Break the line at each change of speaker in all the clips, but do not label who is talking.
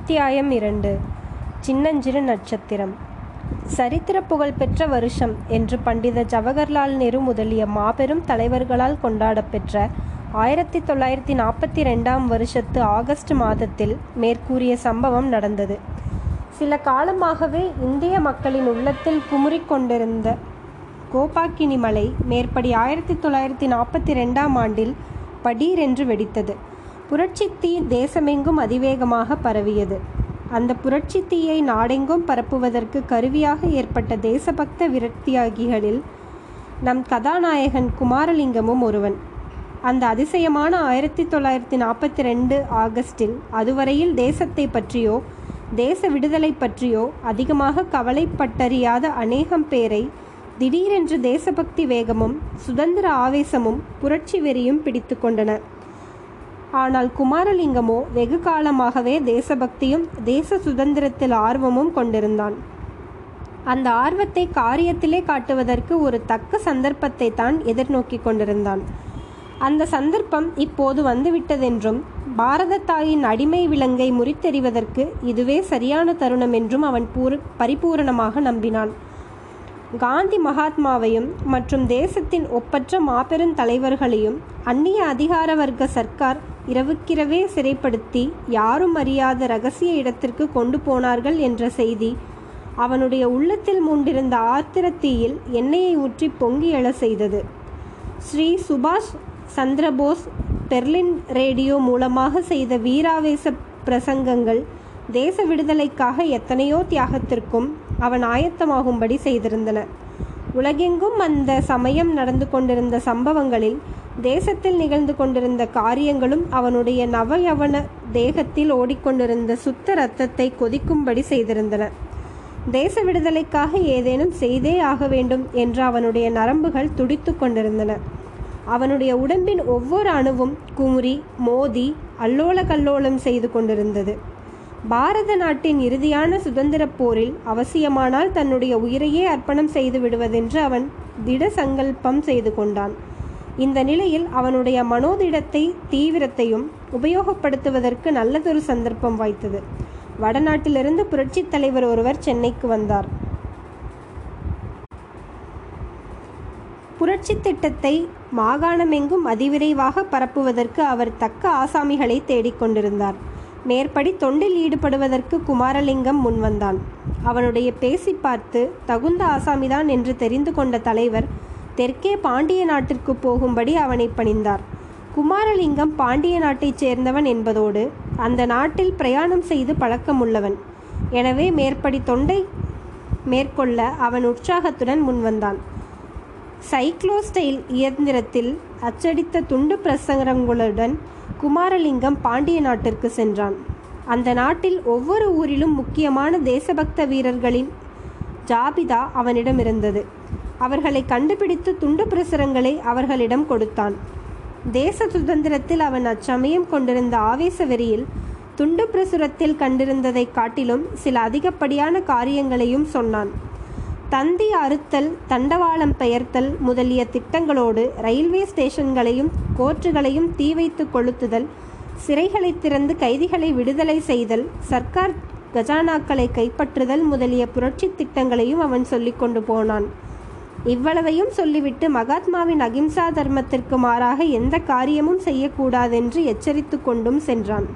அத்தியாயம் இரண்டு. சின்னஞ்சிறு நட்சத்திரம். சரித்திர புகழ்பெற்ற வருஷம் என்று பண்டித ஜவஹர்லால் நேரு முதலிய மாபெரும் தலைவர்களால் கொண்டாடப்பெற்ற ஆயிரத்தி தொள்ளாயிரத்தி நாற்பத்தி ரெண்டாம் வருஷத்து ஆகஸ்ட் மாதத்தில் மேற்கூறிய சம்பவம் நடந்தது. சில காலமாகவே இந்திய மக்களின் உள்ளத்தில் குமுறிக்கொண்டிருந்த கோபாக்கினி மலை மேற்படி ஆயிரத்தி தொள்ளாயிரத்தி நாற்பத்தி ரெண்டாம் ஆண்டில் படீரென்று வெடித்தது. புரட்சி தீ தேசமெங்கும் அதிவேகமாக பரவியது. அந்த புரட்சி தீயை நாடெங்கும் பரப்புவதற்கு கருவியாக ஏற்பட்ட தேசபக்த விரக்தியாகிகளில் நம் கதாநாயகன் குமாரலிங்கமும் ஒருவன். அந்த அதிசயமான ஆயிரத்தி தொள்ளாயிரத்தி நாற்பத்தி ரெண்டு ஆகஸ்டில் அதுவரையில் தேசத்தை பற்றியோ தேச விடுதலை பற்றியோ அதிகமாக கவலைப்பட்டறியாத அநேகம் பேரை திடீரென்று தேசபக்தி வேகமும் சுதந்திர ஆவேசமும் புரட்சி வெறியும் பிடித்து கொண்டன. ஆனால் குமாரலிங்கமோ வெகு காலமாகவே தேசபக்தியும் தேச சுதந்திரத்தில் ஆர்வமும் கொண்டிருந்தான். அந்த ஆர்வத்தை காரியத்திலே காட்டுவதற்கு ஒரு தக்க சந்தர்ப்பத்தை தான் எதிர்நோக்கி கொண்டிருந்தான். அந்த சந்தர்ப்பம் இப்போது வந்துவிட்டதென்றும் பாரத தாயின் அடிமை விலங்கை முறித்தெறிவதற்கு இதுவே சரியான தருணம் என்றும் அவன் பூர் பரிபூரணமாக நம்பினான். காந்தி மகாத்மாவையும் மற்றும் தேசத்தின் ஒப்பற்ற மாபெரும் தலைவர்களையும் அந்நிய அதிகார வர்க்க சர்க்கார் இரவுக்கிரவே சிறைப்படுத்தி யாரும் அறியாத ரகசிய இடத்திற்கு கொண்டு போனார்கள் என்ற செய்தி. அவனுடைய உள்ளத்தில் மூண்டிருந்த ஆத்திரத்தீயில் எண்ணெயை ஊற்றி பொங்கி எழ செய்தது. ஸ்ரீ சுபாஷ் சந்திரபோஸ் பெர்லின் ரேடியோ மூலமாக செய்த வீராவேச பிரசங்கங்கள் தேச விடுதலைக்காக எத்தனையோ தியாகத்திற்கும் அவன் ஆயத்தமாகும்படி செய்திருந்தன. உலகெங்கும் அந்த சமயம் நடந்து கொண்டிருந்த சம்பவங்களில் தேசத்தில் நிகழ்ந்து கொண்டிருந்த காரியங்களும் அவனுடைய நவயவன தேகத்தில் ஓடிக்கொண்டிருந்த சுத்த இரத்தத்தை கொதிக்கும்படி செய்திருந்தன. தேச விடுதலைக்காக ஏதேனும் செய்தே ஆக வேண்டும் என்று அவனுடைய நரம்புகள் துடித்து கொண்டிருந்தன. அவனுடைய உடம்பின் ஒவ்வொரு அணுவும் குமுறி மோதி அல்லோல கல்லோலம் செய்து கொண்டிருந்தது. பாரத நாட்டின் இறுதியான சுதந்திரப் போரில் அவசியமானால் தன்னுடைய உயிரையே அர்ப்பணம் செய்து விடுவதென்று அவன் திட சங்கல்பம் செய்து கொண்டான். இந்த நிலையில் அவனுடைய மனோதிடத்தை தீவிரத்தையும் உபயோகப்படுத்துவதற்கு நல்லதொரு சந்தர்ப்பம் வாய்த்தது. வடநாட்டிலிருந்து புரட்சித் தலைவர் ஒருவர் சென்னைக்கு வந்தார். புரட்சி திட்டத்தை மாகாணமெங்கும் அதிவிரைவாக பரப்புவதற்கு அவர் தக்க ஆசாமிகளை தேடிக்கொண்டிருந்தார் மேற்படி தொண்டில் ஈடுபடுவதற்கு குமாரலிங்கம் முன்வந்தான். அவனுடைய பேசி பார்த்து தகுந்த ஆசாமிதான் என்று தெரிந்து கொண்ட தலைவர் தெற்கே பாண்டிய நாட்டிற்கு போகும்படி அவனை பணிந்தார். குமாரலிங்கம் பாண்டிய நாட்டைச் சேர்ந்தவன் என்பதோடு அந்த நாட்டில் பிரயாணம் செய்து பழக்கமுள்ளவன். எனவே மேற்படி தொண்டை மேற்கொள்ள அவன் உற்சாகத்துடன் முன்வந்தான். சைக்ளோஸ்டைல் இயந்திரத்தில் அச்சடித்த துண்டு பிரசங்கங்களுடன் குமாரலிங்கம் பாண்டிய நாட்டிற்கு சென்றான். அந்த நாட்டில் ஒவ்வொரு ஊரிலும் முக்கியமான தேசபக்த வீரர்களின் ஜாபிதா அவனிடம் இருந்தது. அவர்களை கண்டுபிடித்து துண்டு பிரசுரங்களை அவர்களிடம் கொடுத்தான். தேச சுதந்திரத்தில் அவன் அச்சமயம் கொண்டிருந்த ஆவேச வெறியில் துண்டு பிரசுரத்தில் கண்டிருந்ததை காட்டிலும் சில அதிகப்படியான காரியங்களையும் சொன்னான். தந்தி அறுத்தல் தண்டவாளம் பெயர்த்தல் முதலிய திட்டங்களோடு ரயில்வே ஸ்டேஷன்களையும் கோர்ட்டுகளையும் தீ வைத்து கொளுத்துதல் சிறைகளை திறந்து கைதிகளை விடுதலை செய்தல் சர்க்கார் கஜானாக்களை கைப்பற்றுதல் முதலிய புரட்சி திட்டங்களையும் அவன் சொல்லிக் கொண்டு போனான். இவ்வளவையும் சொல்லிவிட்டு மகாத்மாவின் அகிம்சா தர்மத்திற்கு மாறாக எந்த காரியமும் செய்யக்கூடாதென்று எச்சரித்து கொண்டும் சென்றான்.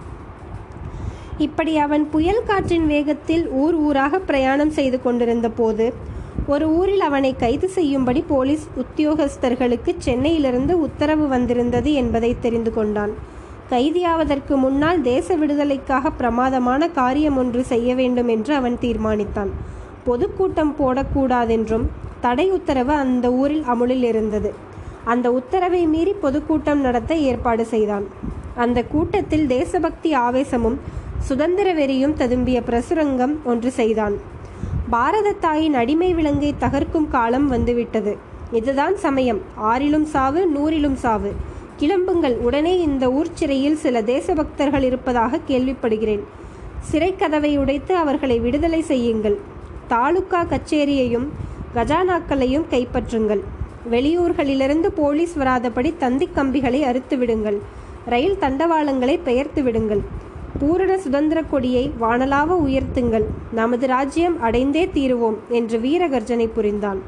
இப்படி அவன் புயல் காற்றின் வேகத்தில் ஊர் ஊராக பிரயாணம் செய்து கொண்டிருந்த போது ஒரு ஊரில் அவனை கைது செய்யும்படி போலீஸ் உத்தியோகஸ்தர்களுக்கு சென்னையிலிருந்து உத்தரவு வந்திருந்தது என்பதை தெரிந்து கொண்டான். கைதியாவதற்கு முன்னால் தேச விடுதலைக்காக பிரமாதமான காரியம் ஒன்று செய்ய வேண்டும் என்று அவன் தீர்மானித்தான். பொதுக்கூட்டம் போடக்கூடாதென்றும் தடை உத்தரவு அந்த ஊரில் அமுலில் இருந்தது. அந்த உத்தரவை மீறி பொதுக்கூட்டம் நடத்த ஏற்பாடு செய்தான். அந்த கூட்டத்தில் தேசபக்தி ஆவேசமும் சுதந்திர வெறியும் ததும்பிய பிரசுரங்கம் ஒன்று செய்தான். பாரத தாயின் அடிமை விலங்கை தகர்க்கும் காலம் வந்துவிட்டது. இதுதான் சமயம். ஆறிலும் சாவு நூறிலும் சாவு. கிளம்புங்கள். உடனே இந்த ஊர் சிறையில் சில தேசபக்தர்கள் இருப்பதாக கேள்விப்படுகிறேன். சிறைக்கதவை உடைத்து அவர்களை விடுதலை செய்யுங்கள். தாலுக்கா கச்சேரியையும் கஜானாக்களையும் கைப்பற்றுங்கள். வெளியூர்களிலிருந்து போலீஸ் வராதபடி தந்தி கம்பிகளை அறுத்து விடுங்கள் ரயில் தண்டவாளங்களை பெயர்த்து விடுங்கள் பூரண சுதந்திர கொடியை வானலாவ உயர்த்துங்கள். நமது ராஜ்யம் அடைந்தே தீருவோம் என்று வீரகர்ஜனை புரிந்தான்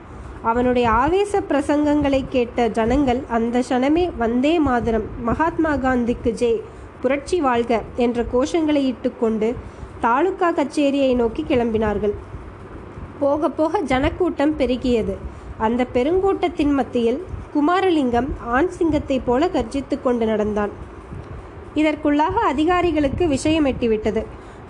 அவனுடைய ஆவேச பிரசங்கங்களை கேட்ட ஜனங்கள் அந்த க்ஷணமே வந்தே மாதரம் மகாத்மா காந்திக்கு ஜே புரட்சி வாழ்க என்ற கோஷங்களை இட்டுக்கொண்டு தாலுகா கச்சேரியை நோக்கி கிளம்பினார்கள். போக போக ஜனக்கூட்டம் பெருகியது. அந்த பெருங்கூட்டத்தின் மத்தியில் குமாரலிங்கம் ஆண் சிங்கத்தைப் போல கர்ஜித்து கொண்டு நடந்தான். இதற்குள்ளாக அதிகாரிகளுக்கு விஷயம் எட்டிவிட்டது.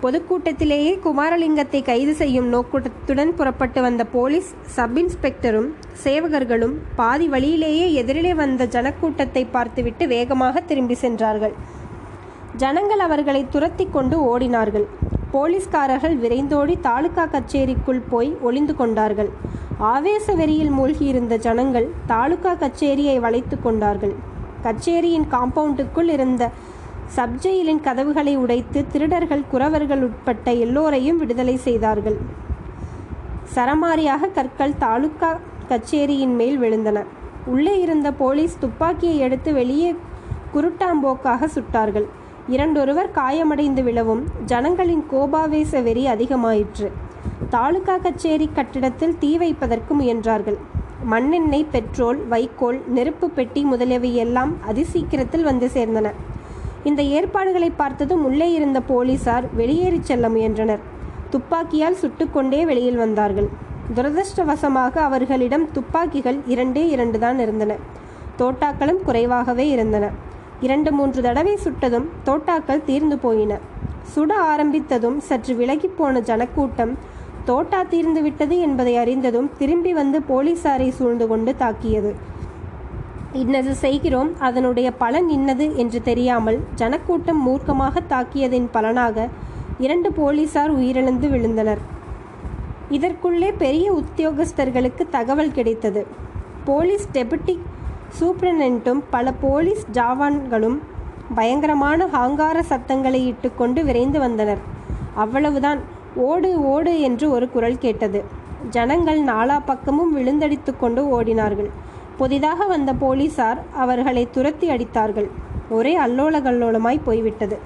பொதுக்கூட்டத்திலேயே குமாரலிங்கத்தை கைது செய்யும் நோக்கத்துடன் புறப்பட்டு வந்த போலீஸ் சப் இன்ஸ்பெக்டரும் சேவகர்களும் பாதி வழியிலேயே எதிரிலே வந்த ஜனக்கூட்டத்தை பார்த்துவிட்டு வேகமாக திரும்பி சென்றார்கள். ஜனங்கள் அவர்களை துரத்தி கொண்டு ஓடினார்கள். போலீஸ்காரர்கள் விரைந்தோடி தாலுகா கச்சேரிக்குள் போய் ஒளிந்து கொண்டார்கள். ஆவேச வெறியில் மூழ்கியிருந்த ஜனங்கள் தாலுகா கச்சேரியை வளைத்து கொண்டார்கள். கச்சேரியின் காம்பவுண்டுக்குள் இருந்த சப்ஜெயிலின் கதவுகளை உடைத்து திருடர்கள் குறவர்கள் உட்பட்ட எல்லோரையும் விடுதலை செய்தார்கள். சரமாரியாக கற்கள் தாலுகா கச்சேரியின் மேல் விழுந்தன. உள்ளே இருந்த போலீஸ் துப்பாக்கியை எடுத்து வெளியே குருட்டாம்போக்காக சுட்டார்கள். இரண்டொருவர் காயமடைந்து விழவும் ஜனங்களின் கோபாவேச வெறி அதிகமாயிற்று. தாலுகா கச்சேரி கட்டிடத்தில் தீ வைப்பதற்கு முயன்றார்கள். மண்ணெண்ணெய் பெட்ரோல் வைக்கோல் நெருப்பு பெட்டி முதலியவை எல்லாம் அதிசீக்கிரத்தில் வந்து சேர்ந்தன. இந்த ஏற்பாடுகளை பார்த்ததும் உள்ளே இருந்த போலீசார் வெளியேறிச் செல்ல முயன்றனர். துப்பாக்கியால் சுட்டுக்கொண்டே வெளியில் வந்தார்கள். துரதிருஷ்டவசமாக அவர்களிடம் துப்பாக்கிகள் இரண்டே இரண்டு தான் இருந்தன. தோட்டாக்களும் குறைவாகவே இருந்தன. இரண்டு மூன்று தடவை சுட்டதும் தோட்டாக்கள் தீர்ந்து போயின. சுட ஆரம்பித்ததும் சற்று விலகிப் போன ஜனக்கூட்டம் தோட்டா தீர்ந்து விட்டது என்பதை அறிந்ததும் திரும்பி வந்து போலீசாரை சூழ்ந்து கொண்டு தாக்கியது. இன்னது செய்கிறோம் அதனுடைய பலன் இன்னது என்று தெரியாமல் ஜனக்கூட்டம் மூர்க்கமாக தாக்கியதின் பலனாக இரண்டு போலீசார் உயிரிழந்து விழுந்தனர். இதற்குள்ளே பெரிய உத்தியோகஸ்தர்களுக்கு தகவல் கிடைத்தது. போலீஸ் டெபுட்டி சூப்ரனென்ட்டும் பல போலீஸ் ஜாவான்களும் பயங்கரமான ஹாங்கார சத்தங்களை இட்டுக்கொண்டு விரைந்து வந்தனர். அவ்வளவுதான் ஓடு ஓடு என்று ஒரு குரல் கேட்டது. ஜனங்கள் நாலா பக்கமும் விழுந்தடித்து கொண்டு ஓடினார்கள். புதிதாக வந்த போலீசார் அவர்களை துரத்தி அடித்தார்கள். ஒரே அல்லோல கல்லோலமாய் போய்விட்டது.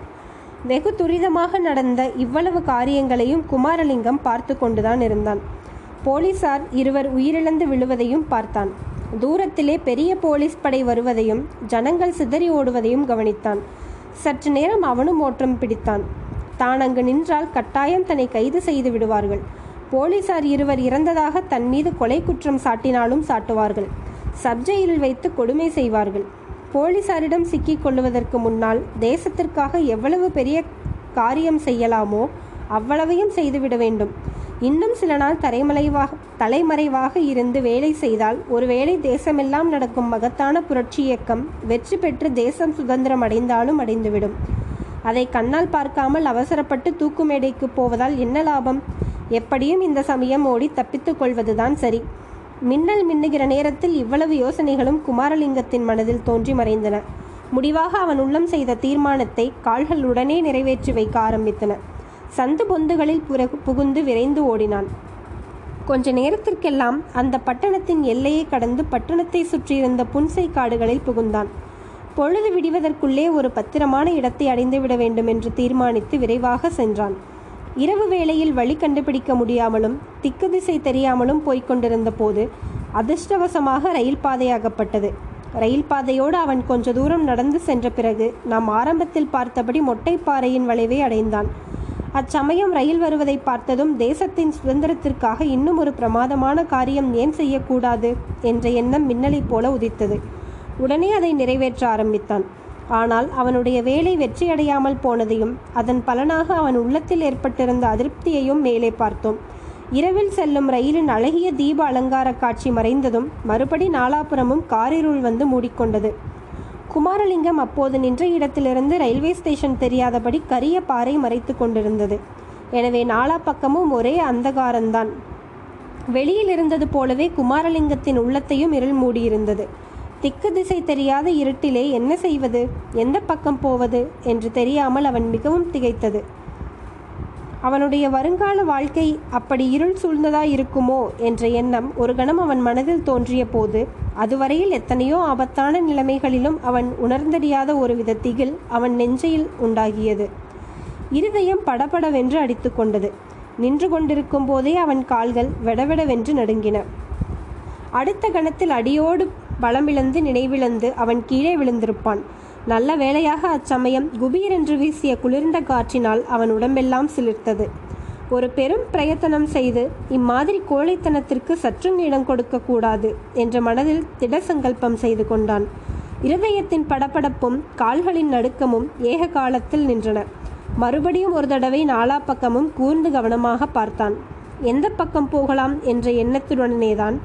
வெகு துரிதமாக நடந்த இவ்வளவு காரியங்களையும் குமாரலிங்கம் பார்த்து கொண்டுதான் இருந்தான். போலீசார் இருவர் உயிரிழந்து விழுவதையும் பார்த்தான். தூரத்திலே பெரிய போலீஸ் படை வருவதையும் ஜனங்கள் சிதறி ஓடுவதையும் கவனித்தான். சற்று நேரம் அவனும் ஓட்டம் பிடித்தான். தான் அங்கு நின்றால் கட்டாயம் தன்னை கைது செய்து விடுவார்கள். போலீசார் இருவர் இறந்ததாக தன் மீது கொலை குற்றம் சாட்டினாலும் சாட்டுவார்கள். சப்ஜெயிலில் வைத்து கொடுமை செய்வார்கள். போலீசாரிடம் சிக்கிக் கொள்ளுவதற்கு முன்னால் தேசத்திற்காக எவ்வளவு பெரிய காரியம் செய்யலாமோ அவ்வளவையும் செய்துவிட வேண்டும். இன்னும் சில நாள் தலைமறைவாக தலைமறைவாக இருந்து வேலை செய்தால் ஒருவேளை தேசமெல்லாம் நடக்கும் மகத்தான புரட்சி இயக்கம் வெற்றி பெற்று தேசம் சுதந்திரம் அடைந்தாலும் அடைந்துவிடும். அதை கண்ணால் பார்க்காமல் அவசரப்பட்டு தூக்கு மேடைக்கு போவதால் என்ன லாபம்? எப்படியும் இந்த சமயம் ஓடி தப்பித்துக் கொள்வதுதான் சரி. மின்னல் மின்னுகிற நேரத்தில் இவ்வளவு யோசனைகளும் குமாரலிங்கத்தின் மனதில் தோன்றி மறைந்தன. முடிவாக அவன் உள்ளம் செய்த தீர்மானத்தை கால்கள் உடனே நிறைவேற்றி வைக்க ஆரம்பித்தன. சந்து பொந்துகளில் புரகு புகுந்து விரைந்து ஓடினான். கொஞ்ச நேரத்திற்கெல்லாம் அந்த பட்டணத்தின் எல்லையை கடந்து பட்டணத்தை சுற்றியிருந்த புன்சை காடுகளில் புகுந்தான். பொழுது விடிவதற்குள்ளே ஒரு பத்திரமான இடத்தை அடைந்துவிட வேண்டும் என்று தீர்மானித்து விரைவாக சென்றான். இரவு வேளையில் வழி கண்டுபிடிக்க முடியாமலும் திக்கு திசை தெரியாமலும் போய்க்கொண்டிருந்த போது அதிர்ஷ்டவசமாக ரயில் பாதையாகப்பட்டது. ரயில் பாதையோடு அவன் கொஞ்ச தூரம் நடந்து சென்ற பிறகு நாம் ஆரம்பத்தில் பார்த்தபடி மொட்டைப்பாறையின் வளைவை அடைந்தான். அச்சமயம் ரயில் வருவதை பார்த்ததும் தேசத்தின் சுதந்திரத்திற்காக இன்னும் ஒரு பிரமாதமான காரியம் ஏன் செய்யக்கூடாது என்ற எண்ணம் மின்னலைப் போல உதித்தது. உடனே அதை நிறைவேற்ற ஆரம்பித்தான். ஆனால் அவனுடைய வேலை வெற்றியடையாமல் போனதையும் அதன் பலனாக அவன் உள்ளத்தில் ஏற்பட்டிருந்த அதிருப்தியையும் மேலே பார்த்தோம். இரவில் செல்லும் ரயிலின் அழகிய தீப அலங்கார காட்சி மறைந்ததும் மறுபடி நாலாபுரமும் காரிருள் வந்து மூடிக்கொண்டது. குமாரலிங்கம் அப்போது நின்ற இடத்திலிருந்து ரயில்வே ஸ்டேஷன் தெரியாதபடி கரிய பாறை மறைத்து கொண்டிருந்தது. எனவே நாலா பக்கமும் ஒரே அந்தகாரந்தான் வெளியில் இருந்தது போலவே குமாரலிங்கத்தின் உள்ளத்தையும் இருள் மூடியிருந்தது. திக்கு திசை தெரியாத இருட்டிலே என்ன செய்வது? எந்த பக்கம் போவது? என்று தெரியாமல் அவன் மிகவும் திகைத்தது. அவனுடைய வருங்கால வாழ்க்கை அப்படி இருள் சூழ்ந்ததா இருக்குமோ? என்ற எண்ணம் ஒரு கணம் அவன் மனதில் தோன்றிய போது அதுவரையில் எத்தனையோ ஆபத்தான நிலைமைகளிலும் அவன் உணர்ந்தறியாத ஒரு வித திகில் அவன் நெஞ்சையில் உண்டாகியது. இருதயம் படபடவென்று அடித்து கொண்டது. நின்று கொண்டிருக்கும் போதே அவன் கால்கள் வெடவெடவென்று நடுங்கின. அடுத்த கணத்தில் அடியோடு பலமிழந்து நினைவிழந்து அவன் கீழே விழுந்திருப்பான். நல்ல வேளையாக அச்சமயம் குபீரென்று வீசிய குளிர்ந்த காற்றினால் அவன் உடம்பெல்லாம் சிலிர்த்தது. ஒரு பெரும் பிரயத்தனம் செய்து இம்மாதிரி கோழைத்தனத்திற்கு சற்றும் இடம் கொடுக்க கூடாது என்ற மனதில் திட சங்கல்பம் செய்து கொண்டான். இருதயத்தின் படபடப்பும் கால்களின் நடுக்கமும் ஏக காலத்தில் நின்றன. மறுபடியும் ஒரு தடவை நாலா பக்கமும் கூர்ந்து கவனமாக பார்த்தான். எந்த பக்கம் போகலாம்? என்ற எண்ணத்துடனேதான்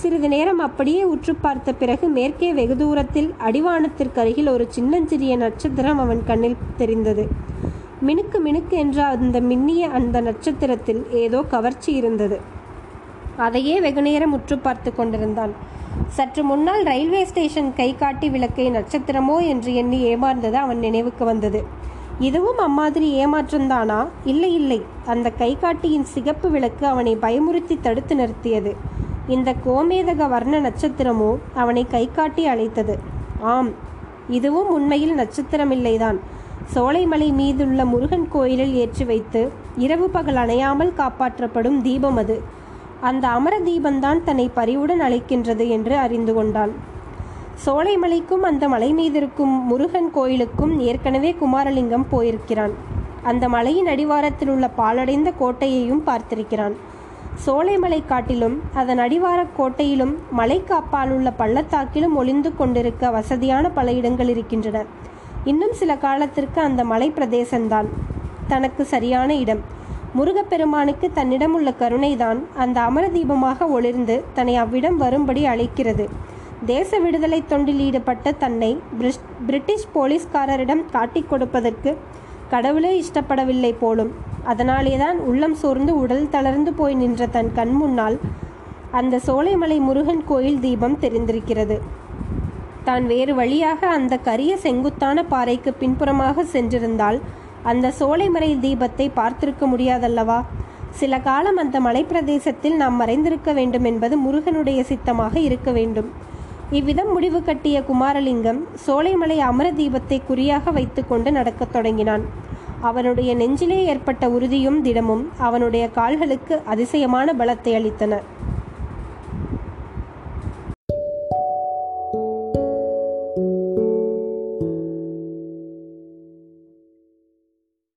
சிறிது நேரம் அப்படியே உற்று பார்த்த பிறகு மேற்கே வெகு தூரத்தில் அடிவானத்திற்கு அருகில் ஒரு சின்னஞ்சிறிய நட்சத்திரம் அவன் கண்ணில் தெரிந்தது. மினுக்கு மினுக்கு என்ற அந்த மின்னிய அந்த நட்சத்திரத்தில் ஏதோ கவர்ச்சி இருந்தது. அதையே வெகுநேரம் உற்று பார்த்து கொண்டிருந்தான். சற்று முன்னால் ரயில்வே ஸ்டேஷன் கை காட்டி விளக்கை நட்சத்திரமோ என்று எண்ணி ஏமாந்தது அவன் நினைவுக்கு வந்தது. இதுவும் அம்மாதிரி ஏமாற்றம்தானா? இல்லை இல்லை. அந்த கைகாட்டியின் சிகப்பு விளக்கு அவனை பயமுறுத்தி தடுத்து நிறுத்தியது. இந்த கோமேதக வர்ண நட்சத்திரமோ அவனை கை காட்டி அழைத்தது. ஆம் இதுவும் உண்மையில் நட்சத்திரமில்லைதான். சோலைமலை மீதுள்ள முருகன் கோயிலில் ஏற்றி வைத்து இரவு பகல் அணையாமல் காப்பாற்றப்படும் தீபம் அது. அந்த அமர தீபந்தான் தன்னை பரிவுடன் அழைக்கின்றது என்று அறிந்து கொண்டான் சோலைமலைக்கும் அந்த மலை மீதிருக்கும் முருகன் கோயிலுக்கும் ஏற்கனவே குமாரலிங்கம் போயிருக்கிறான். அந்த மலையின் அடிவாரத்தில் உள்ள பாலடைந்த கோட்டையையும் பார்த்திருக்கிறான். சோலைமலை காட்டிலும் அதன் அடிவாரக் கோட்டையிலும் மலைக்கு உள்ள பள்ளத்தாக்கிலும் ஒளிந்து கொண்டிருக்க வசதியான பல இடங்கள் இருக்கின்றன. இன்னும் சில காலத்திற்கு அந்த மலை பிரதேசம்தான். தனக்கு சரியான இடம். முருகப்பெருமானுக்கு தன்னிடம் உள்ள கருணைதான் அந்த அமர தீபமாக ஒளிர்ந்து தன்னை அவ்விடம் வரும்படி அழைக்கிறது. தேச விடுதலை தொண்டில் ஈடுபட்ட தன்னை பிரிட்டிஷ் போலீஸ்காரரிடம் காட்டிக் கொடுப்பதற்கு கடவுளே இஷ்டப்படவில்லை போலும் அதனாலேதான் உள்ளம் சோர்ந்து உடல் தளர்ந்து போய் நின்ற தன் கண் முன்னால் அந்த சோலைமலை முருகன் கோயில் தீபம் தெரிந்திருக்கிறது. தான் வேறு வழியாக அந்த கரிய செங்குத்தான பாறைக்கு பின்புறமாக சென்றிருந்தால் அந்த சோலைமலை தீபத்தை பார்த்திருக்க முடியாதல்லவா? சில காலம் அந்த மலைப்பிரதேசத்தில் நாம் மறைந்திருக்க வேண்டும் என்பது முருகனுடைய சித்தமாக இருக்க வேண்டும். இவ்விதம் முடிவு கட்டிய குமாரலிங்கம் சோலைமலை அமர தீபத்தை குறியாக வைத்துக்கொண்டு நடக்கத் தொடங்கினான். அவனுடைய நெஞ்சிலே ஏற்பட்ட உறுதியும் திடமும் அவனுடைய கால்களுக்கு அதிசயமான பலத்தை அளித்தன.